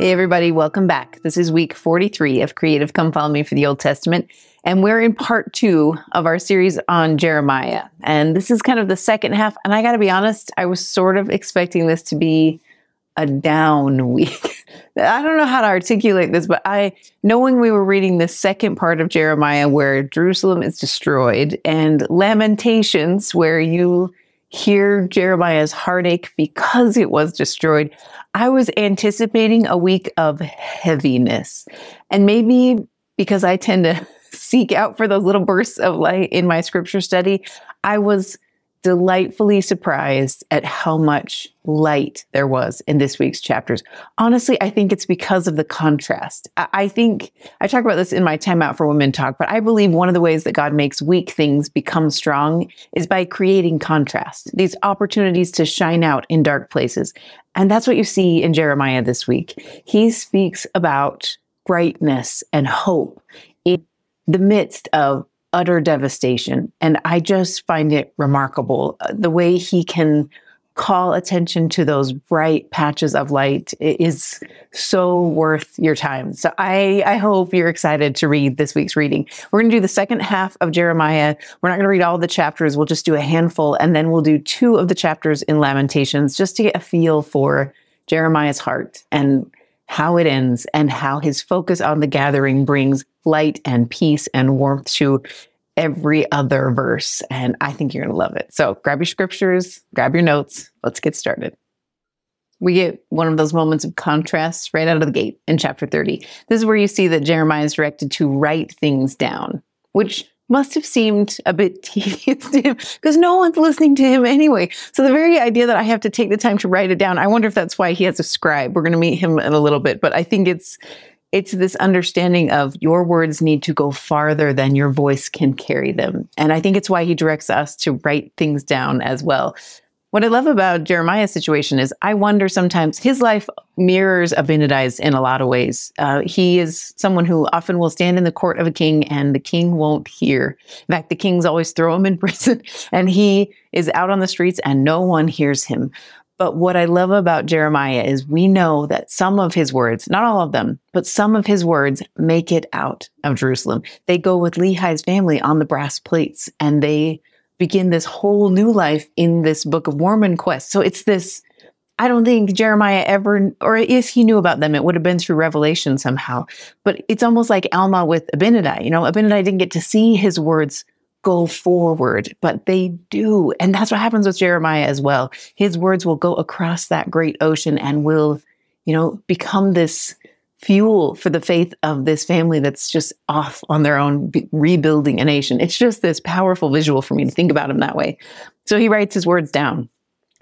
Hey, everybody, welcome back. This is week 43 of Creative Come Follow Me for the Old Testament. And we're in part two of our series on Jeremiah. And this is kind of the second half. And I got to be honest, I was sort of expecting this to be a down week. I don't know how to articulate this, but I, knowing we were reading the second part of Jeremiah where Jerusalem is destroyed and Lamentations where you hear Jeremiah's heartache because it was destroyed, I was anticipating a week of heaviness. And maybe because I tend to seek out for those little bursts of light in my scripture study, I was delightfully surprised at how much light there was in this week's chapters. Honestly, I think it's because of the contrast. I think I talk about this in my Time Out for Women talk, but I believe one of the ways that God makes weak things become strong is by creating contrast, these opportunities to shine out in dark places. And that's what you see in Jeremiah this week. He speaks about brightness and hope in the midst of utter devastation. And I just find it remarkable uh, the way he can call attention to those bright patches of light is so worth your time. So I, I hope you're excited to read this week's reading. We're going to do the second half of Jeremiah. We're not going to read all the chapters. We'll just do a handful and then we'll do two of the chapters in Lamentations just to get a feel for Jeremiah's heart and how it ends and how his focus on the gathering brings light and peace and warmth to every other verse. And I think you're going to love it. So grab your scriptures, grab your notes. Let's get started. We get one of those moments of contrast right out of the gate in chapter 30. This is where you see that Jeremiah is directed to write things down, which must have seemed a bit tedious to him because no one's listening to him anyway. So the very idea that I have to take the time to write it down, I wonder if that's why he has a scribe. We're going to meet him in a little bit, but I think it's it's this understanding of your words need to go farther than your voice can carry them. And I think it's why he directs us to write things down as well. What I love about Jeremiah's situation is I wonder sometimes his life mirrors Abinadi's in a lot of ways. Uh, he is someone who often will stand in the court of a king and the king won't hear. In fact, the kings always throw him in prison and he is out on the streets and no one hears him. But what I love about Jeremiah is we know that some of his words, not all of them, but some of his words make it out of Jerusalem. They go with Lehi's family on the brass plates and they begin this whole new life in this Book of Mormon quest. So it's this, I don't think Jeremiah ever, or if he knew about them, it would have been through revelation somehow. But it's almost like Alma with Abinadi. You know, Abinadi didn't get to see his words go forward, but they do. And that's what happens with Jeremiah as well. His words will go across that great ocean and will, you know, become this fuel for the faith of this family that's just off on their own, rebuilding a nation. It's just this powerful visual for me to think about him that way. So he writes his words down.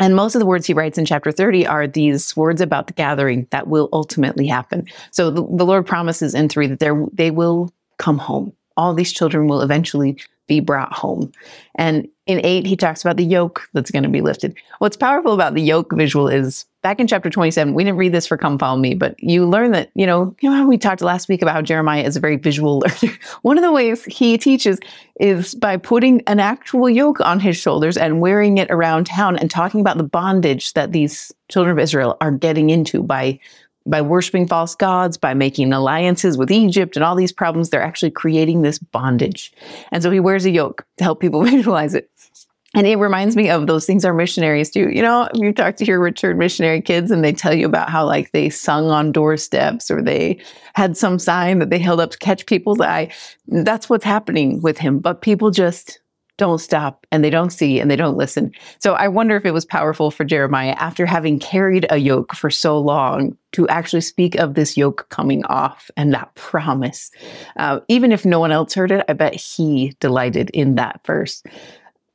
And most of the words he writes in chapter 30 are these words about the gathering that will ultimately happen. So the, the Lord promises in 3 that they will come home. All these children will eventually be brought home. And in eight, he talks about the yoke that's going to be lifted. What's powerful about the yoke visual is back in chapter 27, we didn't read this for Come Follow Me, but you learn that, you know, you know how we talked last week about how Jeremiah is a very visual learner. One of the ways he teaches is by putting an actual yoke on his shoulders and wearing it around town and talking about the bondage that these children of Israel are getting into by by worshiping false gods, by making alliances with Egypt and all these problems, they're actually creating this bondage. And so he wears a yoke to help people visualize it. And it reminds me of those things our missionaries do. You know, you talk to your returned missionary kids and they tell you about how like they sung on doorsteps or they had some sign that they held up to catch people's eye. That's what's happening with him. But people just don't stop and they don't see and they don't listen. So I wonder if it was powerful for Jeremiah after having carried a yoke for so long to actually speak of this yoke coming off and that promise. Uh, even if no one else heard it, I bet he delighted in that verse.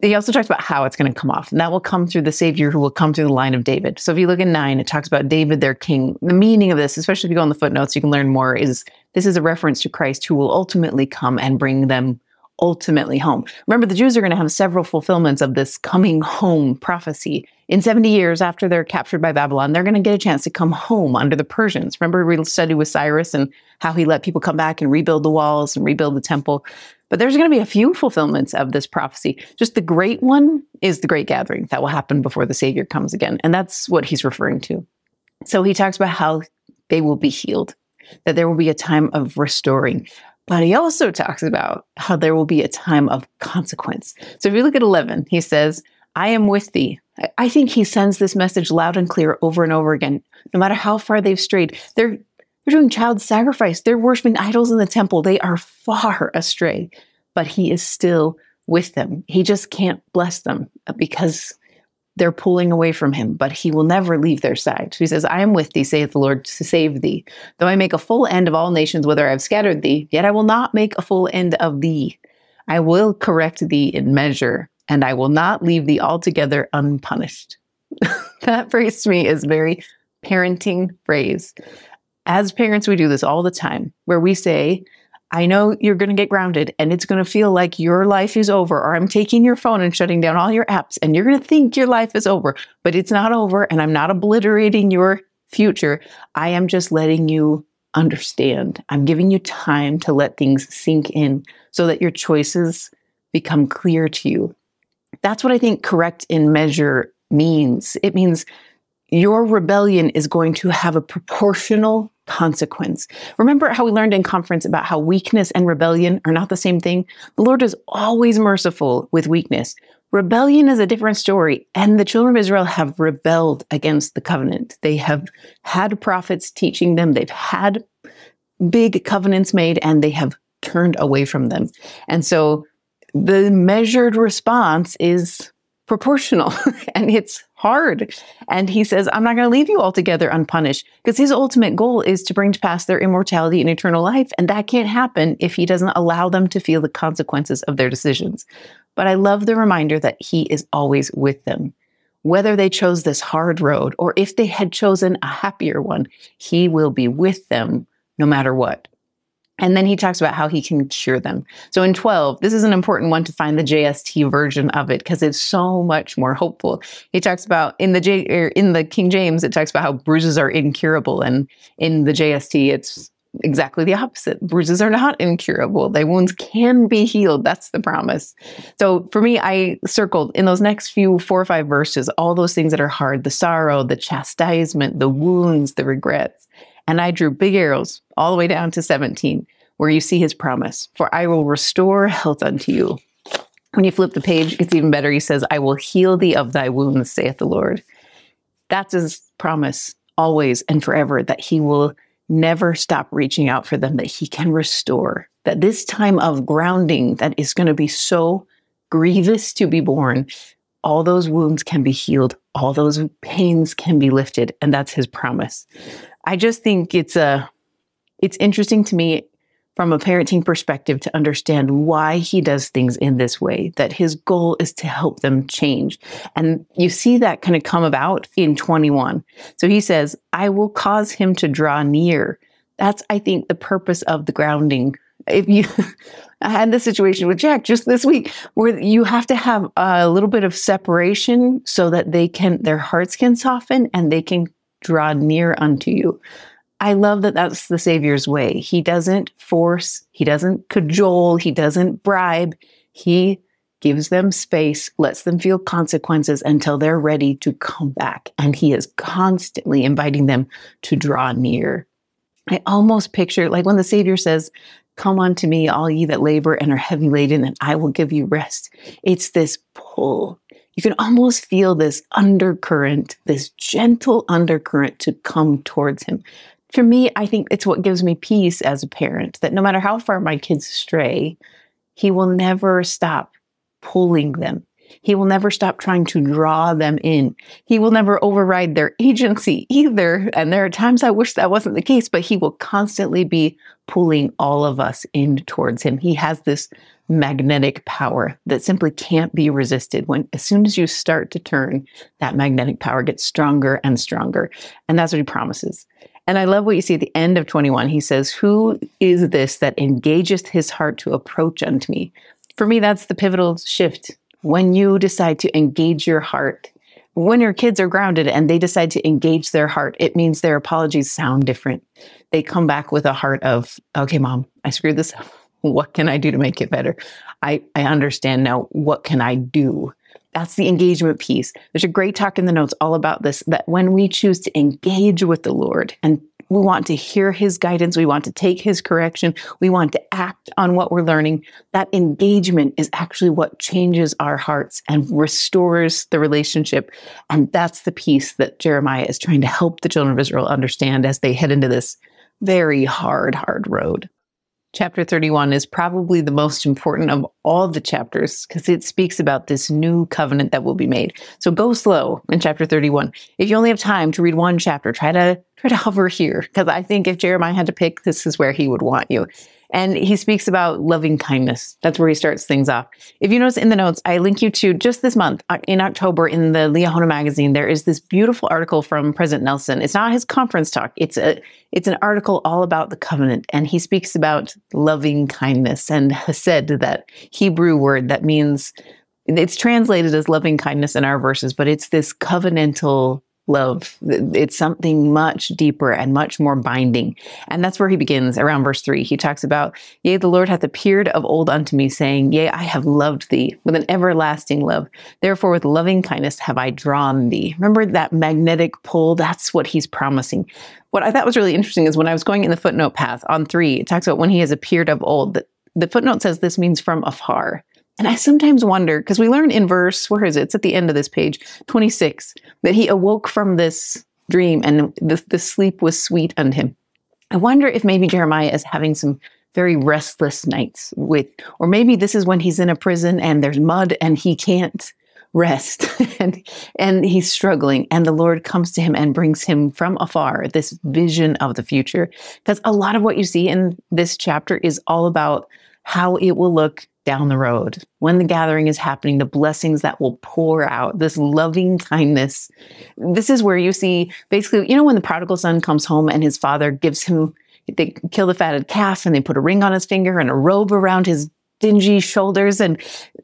He also talks about how it's going to come off, and that will come through the Savior who will come through the line of David. So if you look at nine, it talks about David, their king. The meaning of this, especially if you go in the footnotes, you can learn more, is this is a reference to Christ who will ultimately come and bring them ultimately home. Remember, the Jews are going to have several fulfillments of this coming home prophecy. In 70 years after they're captured by Babylon, they're going to get a chance to come home under the Persians. Remember, we studied with Cyrus and how he let people come back and rebuild the walls and rebuild the temple. But there's going to be a few fulfillments of this prophecy. Just the great one is the great gathering that will happen before the Savior comes again. And that's what he's referring to. So he talks about how they will be healed, that there will be a time of restoring. But he also talks about how there will be a time of consequence. So if you look at 11, he says, I am with thee. I think he sends this message loud and clear over and over again, no matter how far they've strayed. They're, they're doing child sacrifice, they're worshiping idols in the temple. They are far astray, but he is still with them. He just can't bless them because they're pulling away from him, but he will never leave their side. He says, I am with thee, saith the Lord, to save thee. Though I make a full end of all nations, whether I have scattered thee, yet I will not make a full end of thee. I will correct thee in measure, and I will not leave thee altogether unpunished. that phrase to me is very parenting phrase. As parents, we do this all the time, where we say, I know you're going to get grounded and it's going to feel like your life is over, or I'm taking your phone and shutting down all your apps, and you're going to think your life is over, but it's not over. And I'm not obliterating your future. I am just letting you understand. I'm giving you time to let things sink in so that your choices become clear to you. That's what I think correct in measure means. It means your rebellion is going to have a proportional consequence. Remember how we learned in conference about how weakness and rebellion are not the same thing? The Lord is always merciful with weakness. Rebellion is a different story, and the children of Israel have rebelled against the covenant. They have had prophets teaching them, they've had big covenants made, and they have turned away from them. And so the measured response is proportional and it's hard. And he says, I'm not going to leave you altogether unpunished because his ultimate goal is to bring to pass their immortality and eternal life. And that can't happen if he doesn't allow them to feel the consequences of their decisions. But I love the reminder that he is always with them. Whether they chose this hard road or if they had chosen a happier one, he will be with them no matter what. And then he talks about how he can cure them. So in 12, this is an important one to find the JST version of it because it's so much more hopeful. He talks about in the J er, in the King James, it talks about how bruises are incurable, and in the JST, it's exactly the opposite. Bruises are not incurable. They wounds can be healed. That's the promise. So for me, I circled in those next few four or five verses all those things that are hard: the sorrow, the chastisement, the wounds, the regrets. And I drew big arrows all the way down to 17, where you see his promise For I will restore health unto you. When you flip the page, it's even better. He says, I will heal thee of thy wounds, saith the Lord. That's his promise always and forever that he will never stop reaching out for them, that he can restore. That this time of grounding that is going to be so grievous to be borne, all those wounds can be healed, all those pains can be lifted, and that's his promise. I just think it's a it's interesting to me from a parenting perspective to understand why he does things in this way, that his goal is to help them change. And you see that kind of come about in 21. So he says, I will cause him to draw near. That's, I think, the purpose of the grounding. If you, I had this situation with Jack just this week where you have to have a little bit of separation so that they can, their hearts can soften and they can draw near unto you. I love that that's the Savior's way. He doesn't force, he doesn't cajole, he doesn't bribe. He gives them space, lets them feel consequences until they're ready to come back. And he is constantly inviting them to draw near. I almost picture like when the Savior says, Come unto me, all ye that labor and are heavy laden, and I will give you rest. It's this pull you can almost feel this undercurrent, this gentle undercurrent to come towards him. For me, I think it's what gives me peace as a parent that no matter how far my kids stray, he will never stop pulling them. He will never stop trying to draw them in. He will never override their agency either. And there are times I wish that wasn't the case, but he will constantly be pulling all of us in towards him. He has this magnetic power that simply can't be resisted when as soon as you start to turn that magnetic power gets stronger and stronger. And that's what he promises. And i love what you see at the end of 21 he says who is this that engageth his heart to approach unto me? For me that's the pivotal shift. When you decide to engage your heart when your kids are grounded and they decide to engage their heart, it means their apologies sound different. They come back with a heart of, okay, mom, I screwed this up what can I do to make it better? I, I understand now. What can I do? That's the engagement piece. There's a great talk in the notes all about this that when we choose to engage with the Lord and we want to hear his guidance. We want to take his correction. We want to act on what we're learning. That engagement is actually what changes our hearts and restores the relationship. And that's the piece that Jeremiah is trying to help the children of Israel understand as they head into this very hard, hard road. Chapter 31 is probably the most important of all the chapters because it speaks about this new covenant that will be made. So go slow in chapter 31. If you only have time to read one chapter, try to to hover here because I think if Jeremiah had to pick, this is where he would want you. And he speaks about loving kindness. That's where he starts things off. If you notice in the notes, I link you to just this month uh, in October in the Liahona magazine. There is this beautiful article from President Nelson. It's not his conference talk. It's a it's an article all about the covenant, and he speaks about loving kindness and said that Hebrew word that means it's translated as loving kindness in our verses, but it's this covenantal love. It's something much deeper and much more binding. And that's where he begins around verse three. He talks about, Yea, the Lord hath appeared of old unto me, saying, Yea, I have loved thee with an everlasting love. Therefore, with loving kindness have I drawn thee. Remember that magnetic pull? That's what he's promising. What I thought was really interesting is when I was going in the footnote path on three, it talks about when he has appeared of old. The, the footnote says this means from afar. And I sometimes wonder, because we learn in verse, where is it? It's at the end of this page, 26, that he awoke from this dream and the, the sleep was sweet unto him. I wonder if maybe Jeremiah is having some very restless nights with, or maybe this is when he's in a prison and there's mud and he can't rest and and he's struggling and the lord comes to him and brings him from afar this vision of the future because a lot of what you see in this chapter is all about how it will look down the road when the gathering is happening, the blessings that will pour out, this loving kindness. This is where you see basically, you know, when the prodigal son comes home and his father gives him, they kill the fatted calf and they put a ring on his finger and a robe around his dingy shoulders and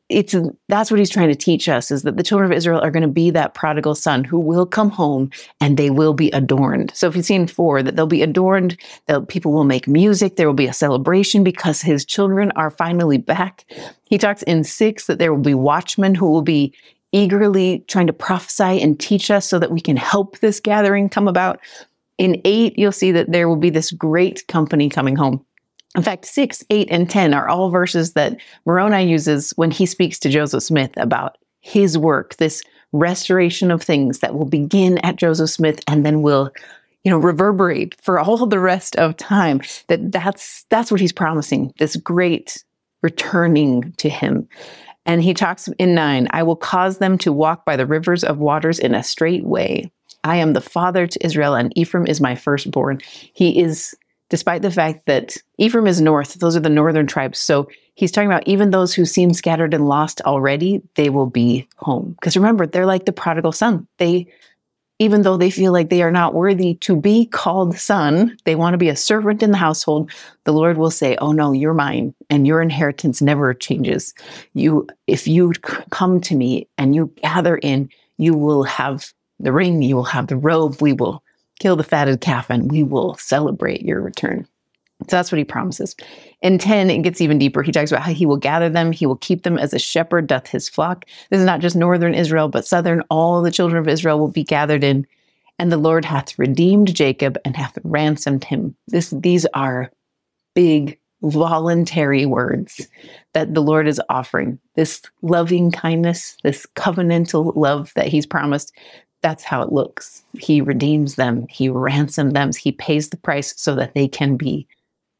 it's that's what he's trying to teach us is that the children of Israel are going to be that prodigal son who will come home and they will be adorned. So if you've seen four, that they'll be adorned, that people will make music, there will be a celebration because his children are finally back. He talks in six that there will be watchmen who will be eagerly trying to prophesy and teach us so that we can help this gathering come about. In eight, you'll see that there will be this great company coming home. In fact, six, eight, and 10 are all verses that Moroni uses when he speaks to Joseph Smith about his work, this restoration of things that will begin at Joseph Smith and then will you know reverberate for all the rest of time. That that's that's what he's promising this great returning to him. And he talks in 9 I will cause them to walk by the rivers of waters in a straight way. I am the father to Israel and Ephraim is my firstborn. He is despite the fact that Ephraim is north, those are the northern tribes. So he's talking about even those who seem scattered and lost already, they will be home. Because remember, they're like the prodigal son. They, even though they feel like they are not worthy to be called son, they want to be a servant in the household. The Lord will say, "Oh no, you're mine, and your inheritance never changes. You, if you come to me and you gather in, you will have the ring, you will have the robe. We will kill the fatted calf and we will celebrate your return. So that's what he promises. In 10, it gets even deeper. He talks about how he will gather them, he will keep them as a shepherd doth his flock. This is not just northern Israel, but southern. All the children of Israel will be gathered in. And the Lord hath redeemed Jacob and hath ransomed him. This, these are big, voluntary words that the Lord is offering. This loving kindness, this covenantal love that he's promised, that's how it looks. He redeems them, he ransoms them, he pays the price so that they can be,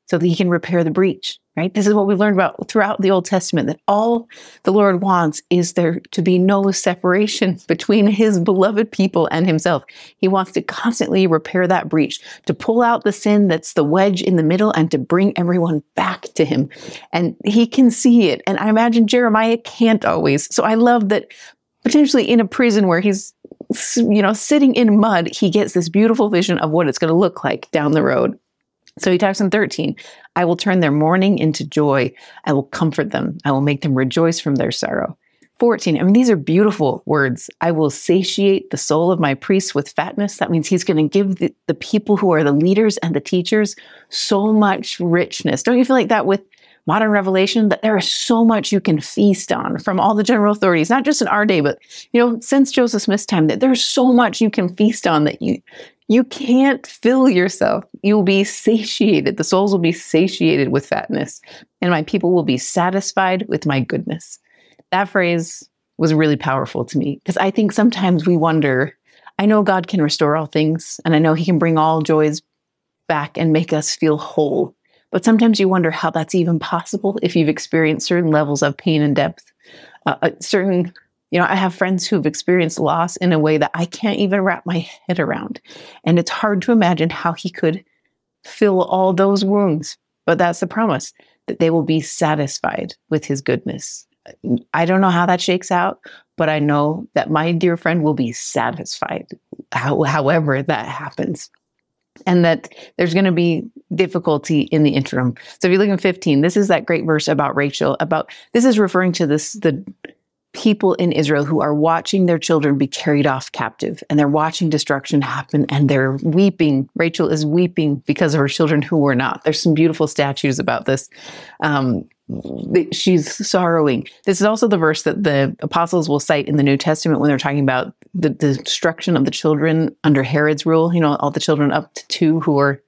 so that he can repair the breach, right? This is what we learned about throughout the Old Testament that all the Lord wants is there to be no separation between his beloved people and himself. He wants to constantly repair that breach, to pull out the sin that's the wedge in the middle and to bring everyone back to him. And he can see it. And I imagine Jeremiah can't always. So I love that potentially in a prison where he's you know, sitting in mud, he gets this beautiful vision of what it's going to look like down the road. So he talks in 13, I will turn their mourning into joy. I will comfort them. I will make them rejoice from their sorrow. 14, I mean, these are beautiful words. I will satiate the soul of my priests with fatness. That means he's going to give the, the people who are the leaders and the teachers so much richness. Don't you feel like that with modern revelation that there is so much you can feast on from all the general authorities, not just in our day, but you know, since Joseph Smith's time, that there's so much you can feast on that you You can't fill yourself. You'll be satiated. The souls will be satiated with fatness, and my people will be satisfied with my goodness. That phrase was really powerful to me because I think sometimes we wonder I know God can restore all things, and I know He can bring all joys back and make us feel whole. But sometimes you wonder how that's even possible if you've experienced certain levels of pain and depth, uh, certain you know, I have friends who've experienced loss in a way that I can't even wrap my head around. And it's hard to imagine how he could fill all those wounds. But that's the promise that they will be satisfied with his goodness. I don't know how that shakes out, but I know that my dear friend will be satisfied, how, however that happens. And that there's going to be difficulty in the interim. So if you look in 15, this is that great verse about Rachel, about this is referring to this, the people in Israel who are watching their children be carried off captive and they're watching destruction happen and they're weeping. Rachel is weeping because of her children who were not. There's some beautiful statues about this. Um, she's sorrowing. This is also the verse that the apostles will cite in the New Testament when they're talking about the, the destruction of the children under Herod's rule. You know, all the children up to two who were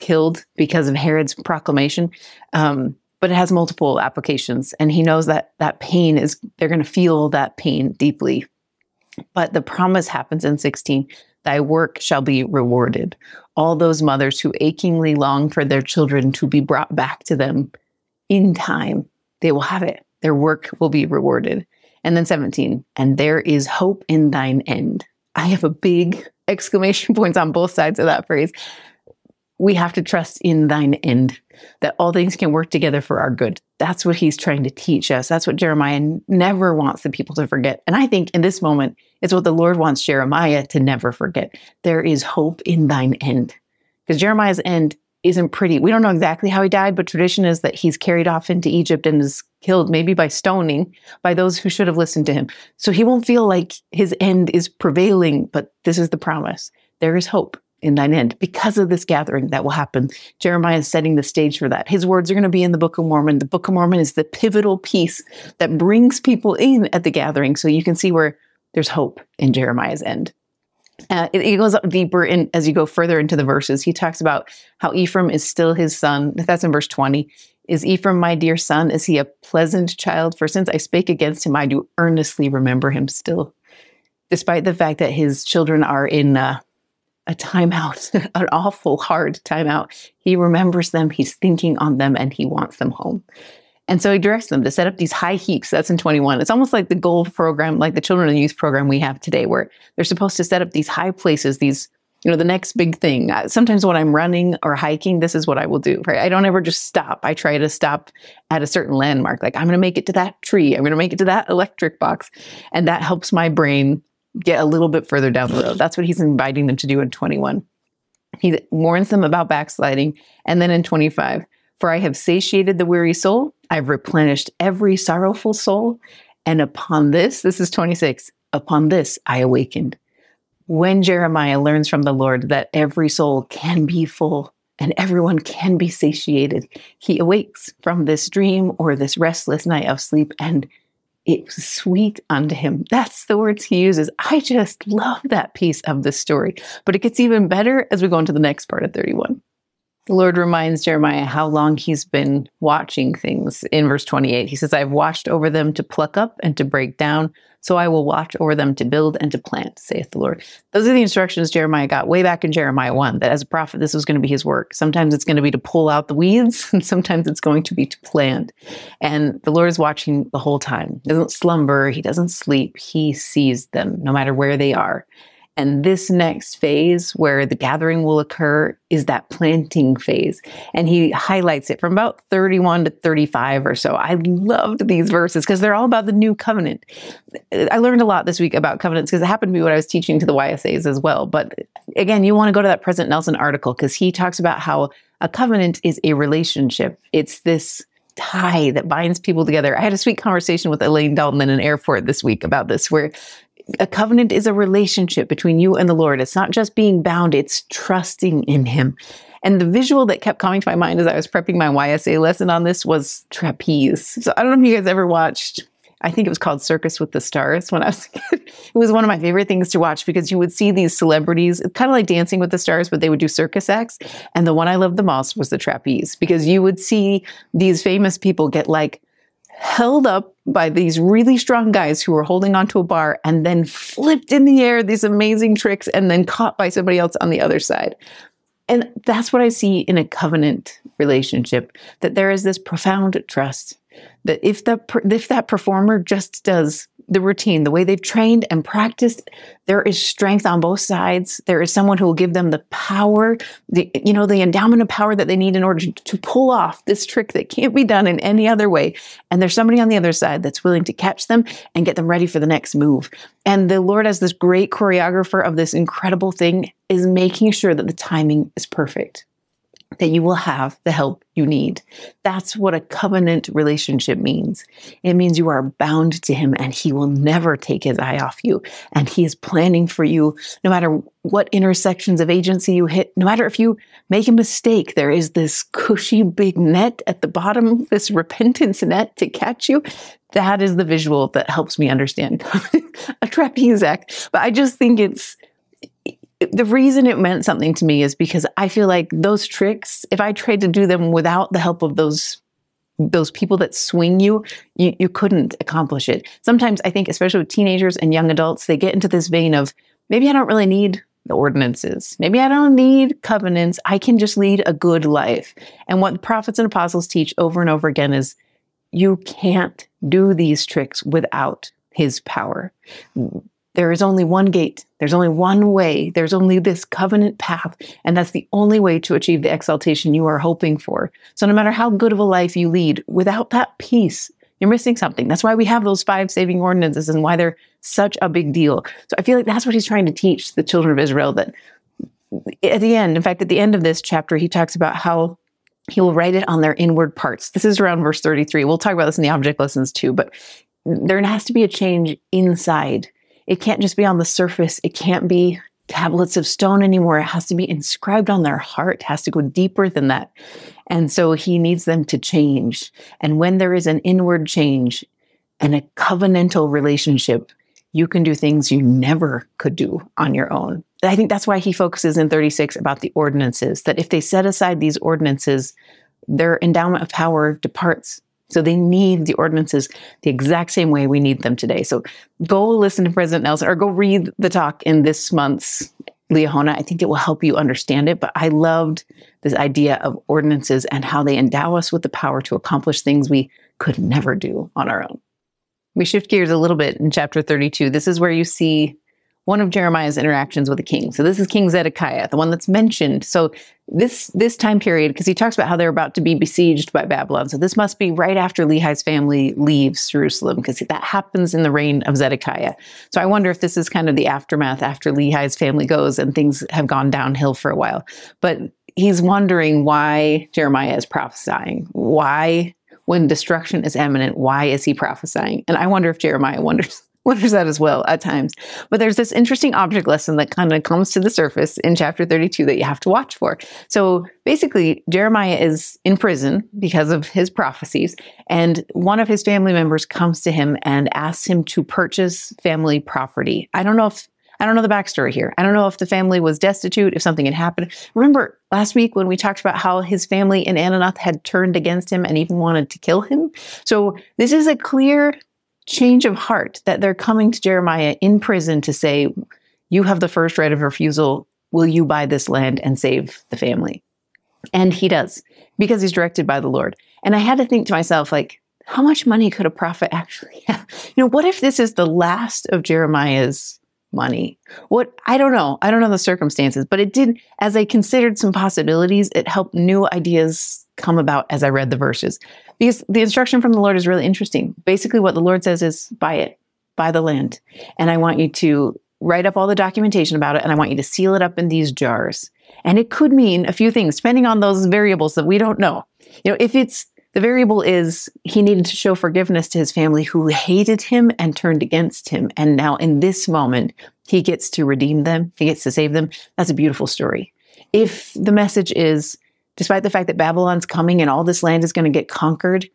killed because of Herod's proclamation. Um, but it has multiple applications and he knows that that pain is they're going to feel that pain deeply but the promise happens in 16 thy work shall be rewarded all those mothers who achingly long for their children to be brought back to them in time they will have it their work will be rewarded and then 17 and there is hope in thine end i have a big exclamation points on both sides of that phrase we have to trust in thine end, that all things can work together for our good. That's what he's trying to teach us. That's what Jeremiah never wants the people to forget. And I think in this moment, it's what the Lord wants Jeremiah to never forget. There is hope in thine end. Because Jeremiah's end isn't pretty. We don't know exactly how he died, but tradition is that he's carried off into Egypt and is killed, maybe by stoning, by those who should have listened to him. So he won't feel like his end is prevailing, but this is the promise. There is hope in thine end because of this gathering that will happen. Jeremiah is setting the stage for that. His words are going to be in the Book of Mormon. The Book of Mormon is the pivotal piece that brings people in at the gathering. So you can see where there's hope in Jeremiah's end. Uh, it, it, goes up deeper in as you go further into the verses. He talks about how Ephraim is still his son. That's in verse 20. Is Ephraim my dear son? Is he a pleasant child? For since I spake against him, I do earnestly remember him still. Despite the fact that his children are in uh, a timeout, an awful hard timeout. He remembers them, he's thinking on them, and he wants them home. And so he directs them to set up these high heaps. That's in 21. It's almost like the goal program, like the children and youth program we have today, where they're supposed to set up these high places, these, you know, the next big thing. Sometimes when I'm running or hiking, this is what I will do, right? I don't ever just stop. I try to stop at a certain landmark. Like I'm going to make it to that tree. I'm going to make it to that electric box. And that helps my brain get a little bit further down the road. That's what he's inviting them to do in 21. He warns them about backsliding. And then in 25, for I have satiated the weary soul, I've replenished every sorrowful soul. And upon this, this is 26, upon this I awakened. When Jeremiah learns from the Lord that every soul can be full and everyone can be satiated, he awakes from this dream or this restless night of sleep and it was sweet unto him. That's the words he uses. I just love that piece of the story. But it gets even better as we go into the next part of 31. The Lord reminds Jeremiah how long he's been watching things in verse 28. He says, I've watched over them to pluck up and to break down, so I will watch over them to build and to plant, saith the Lord. Those are the instructions Jeremiah got way back in Jeremiah 1 that as a prophet, this was going to be his work. Sometimes it's going to be to pull out the weeds, and sometimes it's going to be to plant. And the Lord is watching the whole time. He doesn't slumber, he doesn't sleep, he sees them no matter where they are. And this next phase where the gathering will occur is that planting phase. And he highlights it from about 31 to 35 or so. I loved these verses because they're all about the new covenant. I learned a lot this week about covenants because it happened to be what I was teaching to the YSAs as well. But again, you want to go to that President Nelson article because he talks about how a covenant is a relationship. It's this tie that binds people together. I had a sweet conversation with Elaine Dalton in an airport this week about this, where a covenant is a relationship between you and the Lord. It's not just being bound, it's trusting in Him. And the visual that kept coming to my mind as I was prepping my YSA lesson on this was trapeze. So I don't know if you guys ever watched. I think it was called Circus with the Stars when I was a kid. It was one of my favorite things to watch because you would see these celebrities, kind of like Dancing with the Stars, but they would do circus acts. And the one I loved the most was the trapeze because you would see these famous people get like held up by these really strong guys who were holding onto a bar and then flipped in the air these amazing tricks and then caught by somebody else on the other side. And that's what I see in a covenant relationship that there is this profound trust that if the if that performer just does the routine, the way they've trained and practiced, there is strength on both sides. There is someone who will give them the power, the you know, the endowment of power that they need in order to pull off this trick that can't be done in any other way. And there's somebody on the other side that's willing to catch them and get them ready for the next move. And the Lord, as this great choreographer of this incredible thing, is making sure that the timing is perfect that you will have the help you need. That's what a covenant relationship means. It means you are bound to Him and He will never take His eye off you. And He is planning for you no matter what intersections of agency you hit, no matter if you make a mistake, there is this cushy big net at the bottom, this repentance net to catch you. That is the visual that helps me understand a trapeze act. But I just think it's the reason it meant something to me is because I feel like those tricks, if I tried to do them without the help of those those people that swing you, you, you couldn't accomplish it. Sometimes I think, especially with teenagers and young adults, they get into this vein of maybe I don't really need the ordinances. Maybe I don't need covenants. I can just lead a good life. And what the prophets and apostles teach over and over again is you can't do these tricks without his power. There is only one gate. There's only one way. There's only this covenant path. And that's the only way to achieve the exaltation you are hoping for. So, no matter how good of a life you lead, without that peace, you're missing something. That's why we have those five saving ordinances and why they're such a big deal. So, I feel like that's what he's trying to teach the children of Israel that at the end, in fact, at the end of this chapter, he talks about how he will write it on their inward parts. This is around verse 33. We'll talk about this in the object lessons too, but there has to be a change inside it can't just be on the surface. It can't be tablets of stone anymore. It has to be inscribed on their heart, it has to go deeper than that. And so he needs them to change. And when there is an inward change and a covenantal relationship, you can do things you never could do on your own. I think that's why he focuses in 36 about the ordinances, that if they set aside these ordinances, their endowment of power departs so they need the ordinances the exact same way we need them today. So go listen to President Nelson or go read the talk in this month's Liahona. I think it will help you understand it. But I loved this idea of ordinances and how they endow us with the power to accomplish things we could never do on our own. We shift gears a little bit in chapter 32. This is where you see one of Jeremiah's interactions with the king. So this is King Zedekiah, the one that's mentioned. So this this time period, because he talks about how they're about to be besieged by Babylon. So this must be right after Lehi's family leaves Jerusalem, because that happens in the reign of Zedekiah. So I wonder if this is kind of the aftermath after Lehi's family goes and things have gone downhill for a while. But he's wondering why Jeremiah is prophesying. Why when destruction is imminent, why is he prophesying? And I wonder if Jeremiah wonders wonders that as well at times. But there's this interesting object lesson that kind of comes to the surface in chapter 32 that you have to watch for. So basically, Jeremiah is in prison because of his prophecies, and one of his family members comes to him and asks him to purchase family property. I don't know if I don't know the backstory here. I don't know if the family was destitute, if something had happened. Remember last week when we talked about how his family in Anathoth had turned against him and even wanted to kill him? So this is a clear change of heart that they're coming to Jeremiah in prison to say, You have the first right of refusal. Will you buy this land and save the family? And he does because he's directed by the Lord. And I had to think to myself, like, how much money could a prophet actually have? You know, what if this is the last of Jeremiah's money? What I don't know. I don't know the circumstances, but it did, as I considered some possibilities, it helped new ideas come about as I read the verses. Because the instruction from the Lord is really interesting. Basically, what the Lord says is buy it, buy the land. And I want you to write up all the documentation about it, and I want you to seal it up in these jars. And it could mean a few things, depending on those variables that we don't know. You know, if it's the variable is he needed to show forgiveness to his family who hated him and turned against him. And now in this moment, he gets to redeem them, he gets to save them. That's a beautiful story. If the message is despite the fact that Babylon's coming and all this land is going to get conquered,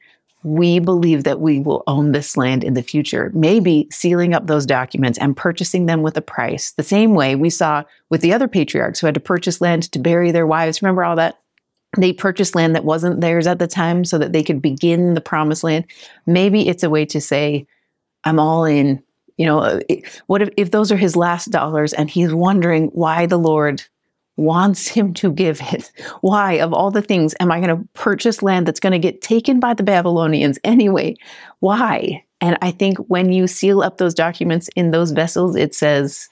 we believe that we will own this land in the future, maybe sealing up those documents and purchasing them with a price, the same way we saw with the other patriarchs who had to purchase land to bury their wives. Remember all that? They purchased land that wasn't theirs at the time so that they could begin the promised land. Maybe it's a way to say, I'm all in. You know, what if, if those are his last dollars and he's wondering why the Lord wants him to give it. Why, of all the things, am I going to purchase land that's going to get taken by the Babylonians anyway? Why? And I think when you seal up those documents in those vessels, it says,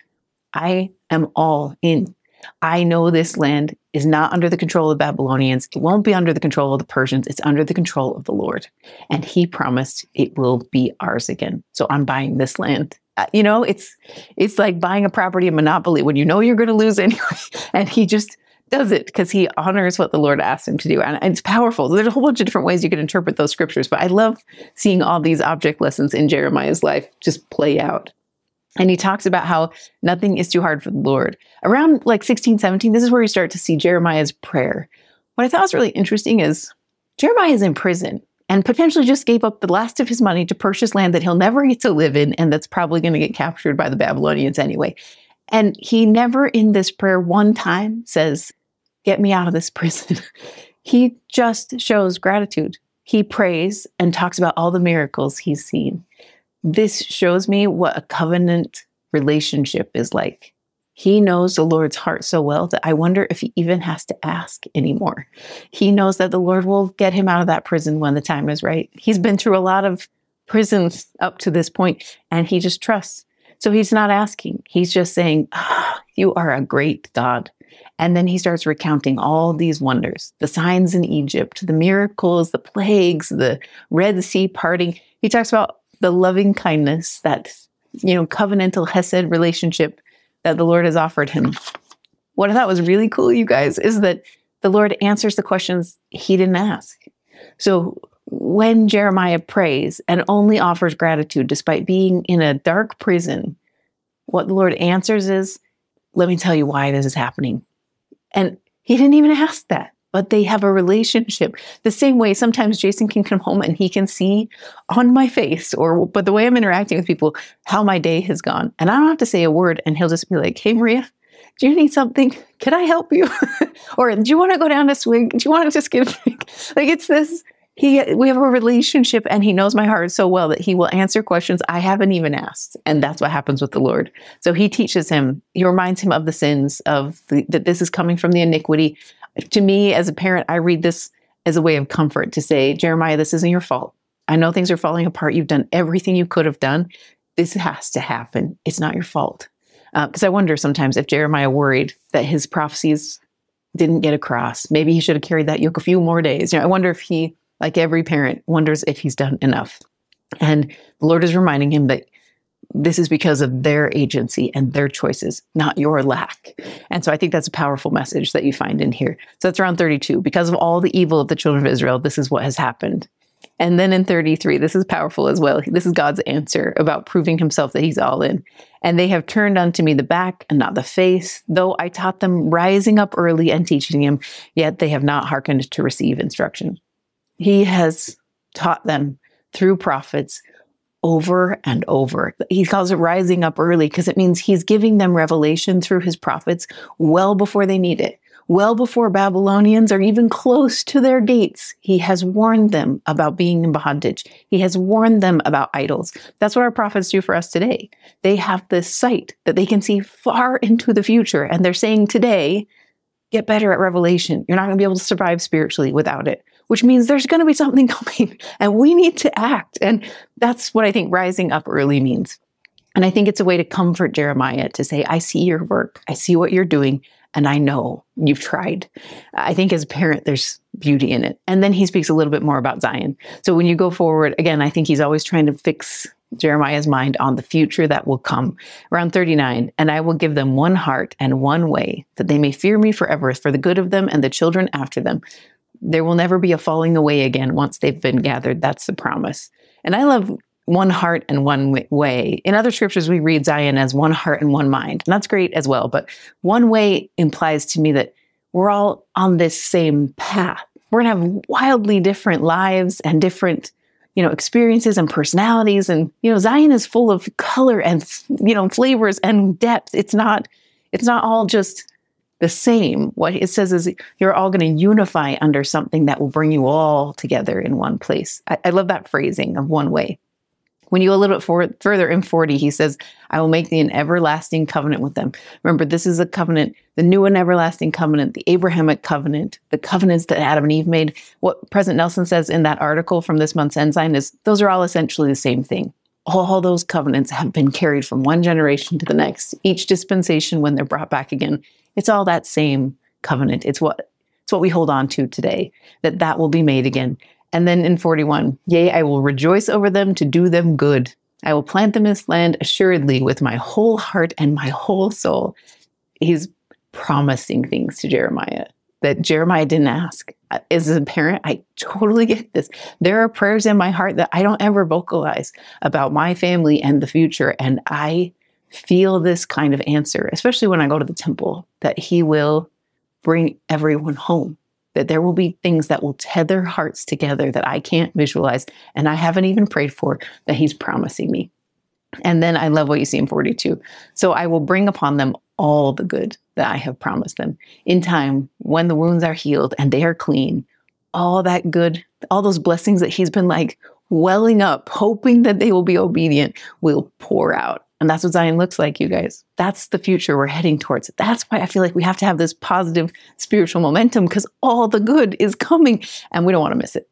I am all in. I know this land is not under the control of the Babylonians. It won't be under the control of the Persians. It's under the control of the Lord. And he promised it will be ours again. So I'm buying this land Uh, you know, it's it's like buying a property in Monopoly when you know you're going to lose anyway, and he just does it because he honors what the Lord asked him to do, and, and it's powerful. There's a whole bunch of different ways you can interpret those scriptures, but I love seeing all these object lessons in Jeremiah's life just play out. And he talks about how nothing is too hard for the Lord. Around like 16, 17, this is where you start to see Jeremiah's prayer. What I thought was really interesting is Jeremiah is in prison and potentially just gave up the last of his money to purchase land that he'll never get to live in and that's probably going to get captured by the Babylonians anyway. And he never in this prayer one time says, Get me out of this prison. he just shows gratitude. He prays and talks about all the miracles he's seen. This shows me what a covenant relationship is like. He knows the Lord's heart so well that I wonder if he even has to ask anymore. He knows that the Lord will get him out of that prison when the time is right. He's been through a lot of prisons up to this point, and he just trusts. So he's not asking. He's just saying, oh, You are a great God. And then he starts recounting all these wonders the signs in Egypt, the miracles, the plagues, the Red Sea parting. He talks about the loving kindness, that, you know, covenantal Hesed relationship that the Lord has offered him. What I thought was really cool, you guys, is that the Lord answers the questions he didn't ask. So when Jeremiah prays and only offers gratitude despite being in a dark prison, what the Lord answers is, Let me tell you why this is happening. And he didn't even ask that, but they have a relationship. The same way sometimes Jason can come home and he can see on my face or but the way I'm interacting with people how my day has gone. And I don't have to say a word and he'll just be like, "Hey Maria, do you need something? Can I help you? or do you want to go down to swing? Do you want to just get? Like it's this he we have a relationship and he knows my heart so well that he will answer questions I haven't even asked. And that's what happens with the Lord. So he teaches him, he reminds him of the sins of the, that this is coming from the iniquity to me as a parent, I read this as a way of comfort to say, Jeremiah, this isn't your fault. I know things are falling apart. You've done everything you could have done. This has to happen. It's not your fault. Because uh, I wonder sometimes if Jeremiah worried that his prophecies didn't get across. Maybe he should have carried that yoke a few more days. You know, I wonder if he, like every parent, wonders if he's done enough. And the Lord is reminding him that this is because of their agency and their choices, not your lack. And so I think that's a powerful message that you find in here. So that's around 32. Because of all the evil of the children of Israel, this is what has happened. And then in 33, this is powerful as well. This is God's answer about proving himself that he's all in. And they have turned unto me the back and not the face, though I taught them rising up early and teaching him, yet they have not hearkened to receive instruction. He has taught them through prophets over and over. He calls it rising up early because it means he's giving them revelation through his prophets well before they need it. Well before Babylonians are even close to their gates, he has warned them about being in bondage. He has warned them about idols. That's what our prophets do for us today. They have this sight that they can see far into the future, and they're saying today, get better at revelation. You're not going to be able to survive spiritually without it which means there's going to be something coming and we need to act. And that's what I think rising up early means. And I think it's a way to comfort Jeremiah to say, I see your work, I see what you're doing, and I know you've tried. I think as a parent, there's beauty in it. And then he speaks a little bit more about Zion. So when you go forward, again, I think he's always trying to fix Jeremiah's mind on the future that will come. Around 39, and I will give them one heart and one way, that they may fear me forever for the good of them and the children after them, there will never be a falling away again once they've been gathered. That's the promise. And I love one heart and one way. In other scriptures, we read Zion as one heart and one mind. And that's great as well. But one way implies to me that we're all on this same path. We're going to have wildly different lives and different you know, experiences and personalities. And, you know, Zion is full of color and, you know, flavors and depth. It's not, it's not all just the same. What it says is you're all going to unify under something that will bring you all together in one place. I, I love that phrasing of one way. When you go a little bit further in 40, he says, I will make thee an everlasting covenant with them. Remember, this is a covenant, the new and everlasting covenant, the Abrahamic covenant, the covenants that Adam and Eve made. What President Nelson says in that article from this month's Ensign is those are all essentially the same thing. All those covenants have been carried from one generation to the next. Each dispensation, when they're brought back again, it's all that same covenant. It's what it's what we hold on to today. That that will be made again. And then in 41, yea, I will rejoice over them to do them good. I will plant them in this land assuredly with my whole heart and my whole soul. He's promising things to Jeremiah that Jeremiah didn't ask. As a parent, I totally get this. There are prayers in my heart that I don't ever vocalize about my family and the future. And I feel this kind of answer, especially when I go to the temple, that He will bring everyone home that there will be things that will tether hearts together that I can't visualize and I haven't even prayed for that He's promising me. And then I love what you see in 42. So I will bring upon them all the good that I have promised them in time when the wounds are healed and they are clean. All that good, all those blessings that He's been like welling up, hoping that they will be obedient, will pour out. And that's what Zion looks like, you guys. That's the future we're heading towards. That's why I feel like we have to have this positive spiritual momentum because all the good is coming and we don't want to miss it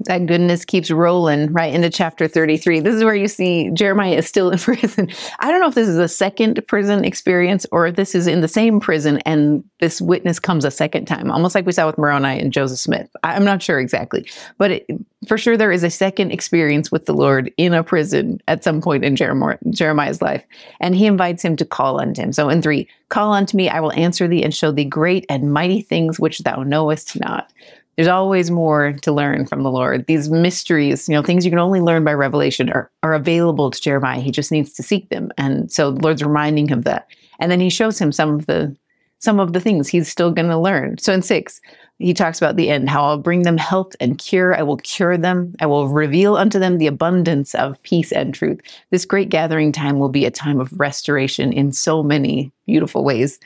that goodness keeps rolling right into chapter 33. This is where you see Jeremiah is still in prison. I don't know if this is a second prison experience or if this is in the same prison and this witness comes a second time, almost like we saw with Moroni and Joseph Smith. I'm not sure exactly, but it, for sure there is a second experience with the Lord in a prison at some point in Jeremiah's life. And he invites him to call unto him. So in three, call unto me, I will answer thee and show thee great and mighty things which thou knowest not. There's always more to learn from the Lord. These mysteries, you know, things you can only learn by revelation are, are available to Jeremiah. He just needs to seek them. And so the Lord's reminding him that. And then he shows him some of the some of the things he's still going to learn. So in 6, he talks about the end, how I'll bring them health and cure. I will cure them. I will reveal unto them the abundance of peace and truth. This great gathering time will be a time of restoration in so many beautiful ways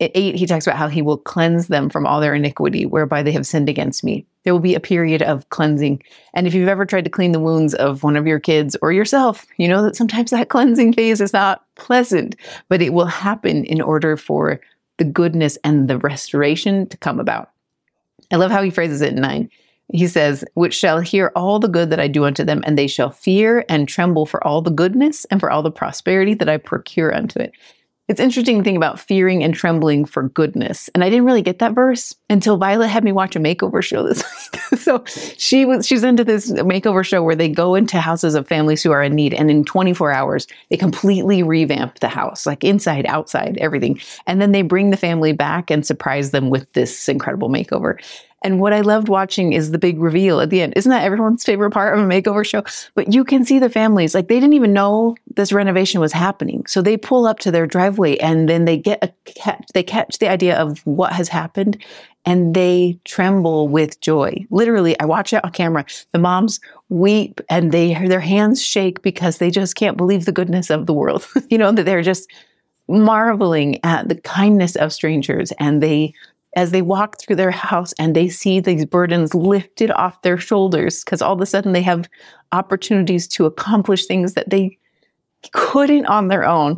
eight, he talks about how he will cleanse them from all their iniquity, whereby they have sinned against me. There will be a period of cleansing. And if you've ever tried to clean the wounds of one of your kids or yourself, you know that sometimes that cleansing phase is not pleasant, but it will happen in order for the goodness and the restoration to come about. I love how he phrases it in nine. He says, Which shall hear all the good that I do unto them, and they shall fear and tremble for all the goodness and for all the prosperity that I procure unto it. It's interesting to think about fearing and trembling for goodness. And I didn't really get that verse until Violet had me watch a makeover show this week. so she was she's into this makeover show where they go into houses of families who are in need and in 24 hours they completely revamp the house, like inside, outside, everything. And then they bring the family back and surprise them with this incredible makeover. And what I loved watching is the big reveal at the end. Isn't that everyone's favorite part of a makeover show? But you can see the families, like they didn't even know this renovation was happening. So they pull up to their driveway and then they get a catch, they catch the idea of what has happened and they tremble with joy. Literally, I watch it on camera. The moms weep and they their hands shake because they just can't believe the goodness of the world. you know, that they're just marveling at the kindness of strangers and they as they walk through their house and they see these burdens lifted off their shoulders because all of a sudden they have opportunities to accomplish things that they couldn't on their own,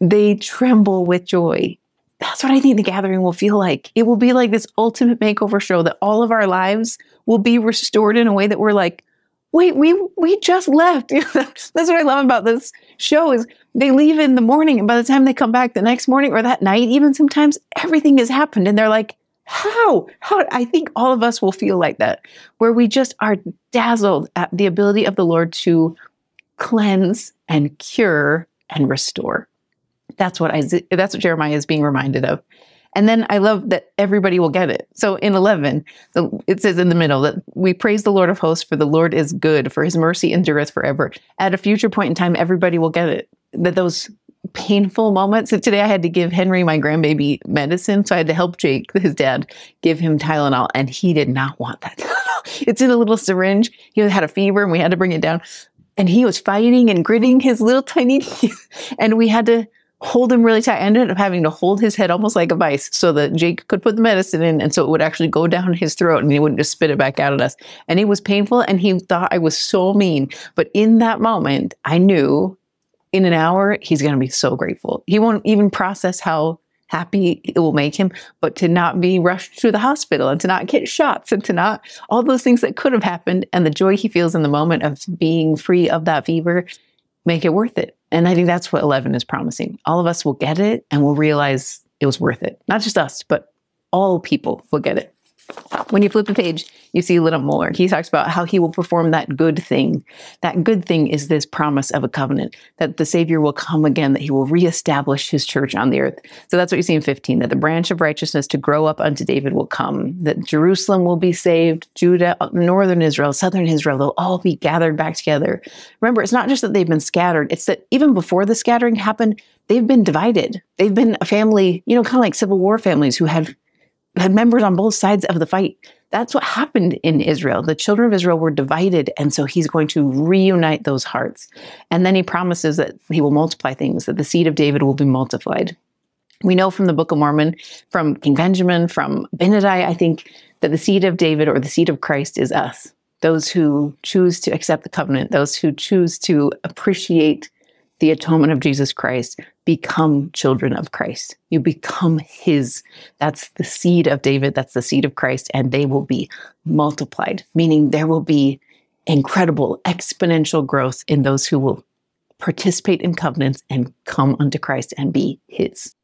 they tremble with joy. That's what I think the gathering will feel like. It will be like this ultimate makeover show that all of our lives will be restored in a way that we're like, wait, we we just left. That's what I love about this show is they leave in the morning and by the time they come back the next morning or that night, even sometimes everything has happened and they're like, how? How? I think all of us will feel like that, where we just are dazzled at the ability of the Lord to cleanse and cure and restore. That's what I, that's what Jeremiah is being reminded of. And then I love that everybody will get it. So in 11, the, it says in the middle that we praise the Lord of hosts, for the Lord is good, for his mercy endureth forever. At a future point in time, everybody will get it. That those painful moments. So today I had to give Henry, my grandbaby, medicine. So I had to help Jake, his dad, give him Tylenol, and he did not want that. it's in a little syringe. He had a fever and we had to bring it down. And he was fighting and gritting his little tiny teeth. And we had to hold him really tight. I ended up having to hold his head almost like a vice so that Jake could put the medicine in and so it would actually go down his throat and he wouldn't just spit it back out at us. And it was painful and he thought I was so mean. But in that moment, I knew in an hour, he's going to be so grateful. He won't even process how happy it will make him, but to not be rushed to the hospital and to not get shots and to not all those things that could have happened and the joy he feels in the moment of being free of that fever make it worth it. And I think that's what 11 is promising. All of us will get it and we'll realize it was worth it. Not just us, but all people will get it. When you flip the page, you see little more. He talks about how he will perform that good thing. That good thing is this promise of a covenant that the Savior will come again, that he will reestablish his church on the earth. So that's what you see in 15 that the branch of righteousness to grow up unto David will come, that Jerusalem will be saved, Judah, uh, northern Israel, southern Israel, they'll all be gathered back together. Remember, it's not just that they've been scattered, it's that even before the scattering happened, they've been divided. They've been a family, you know, kind of like Civil War families who had had members on both sides of the fight. That's what happened in Israel. The children of Israel were divided, and so he's going to reunite those hearts. And then he promises that he will multiply things, that the seed of David will be multiplied. We know from the Book of Mormon, from King Benjamin, from Abinadi, I think, that the seed of David or the seed of Christ is us. Those who choose to accept the covenant, those who choose to appreciate the atonement of Jesus Christ, become children of Christ. You become his. That's the seed of David. That's the seed of Christ. And they will be multiplied, meaning there will be incredible exponential growth in those who will participate in covenants and come unto Christ and be his.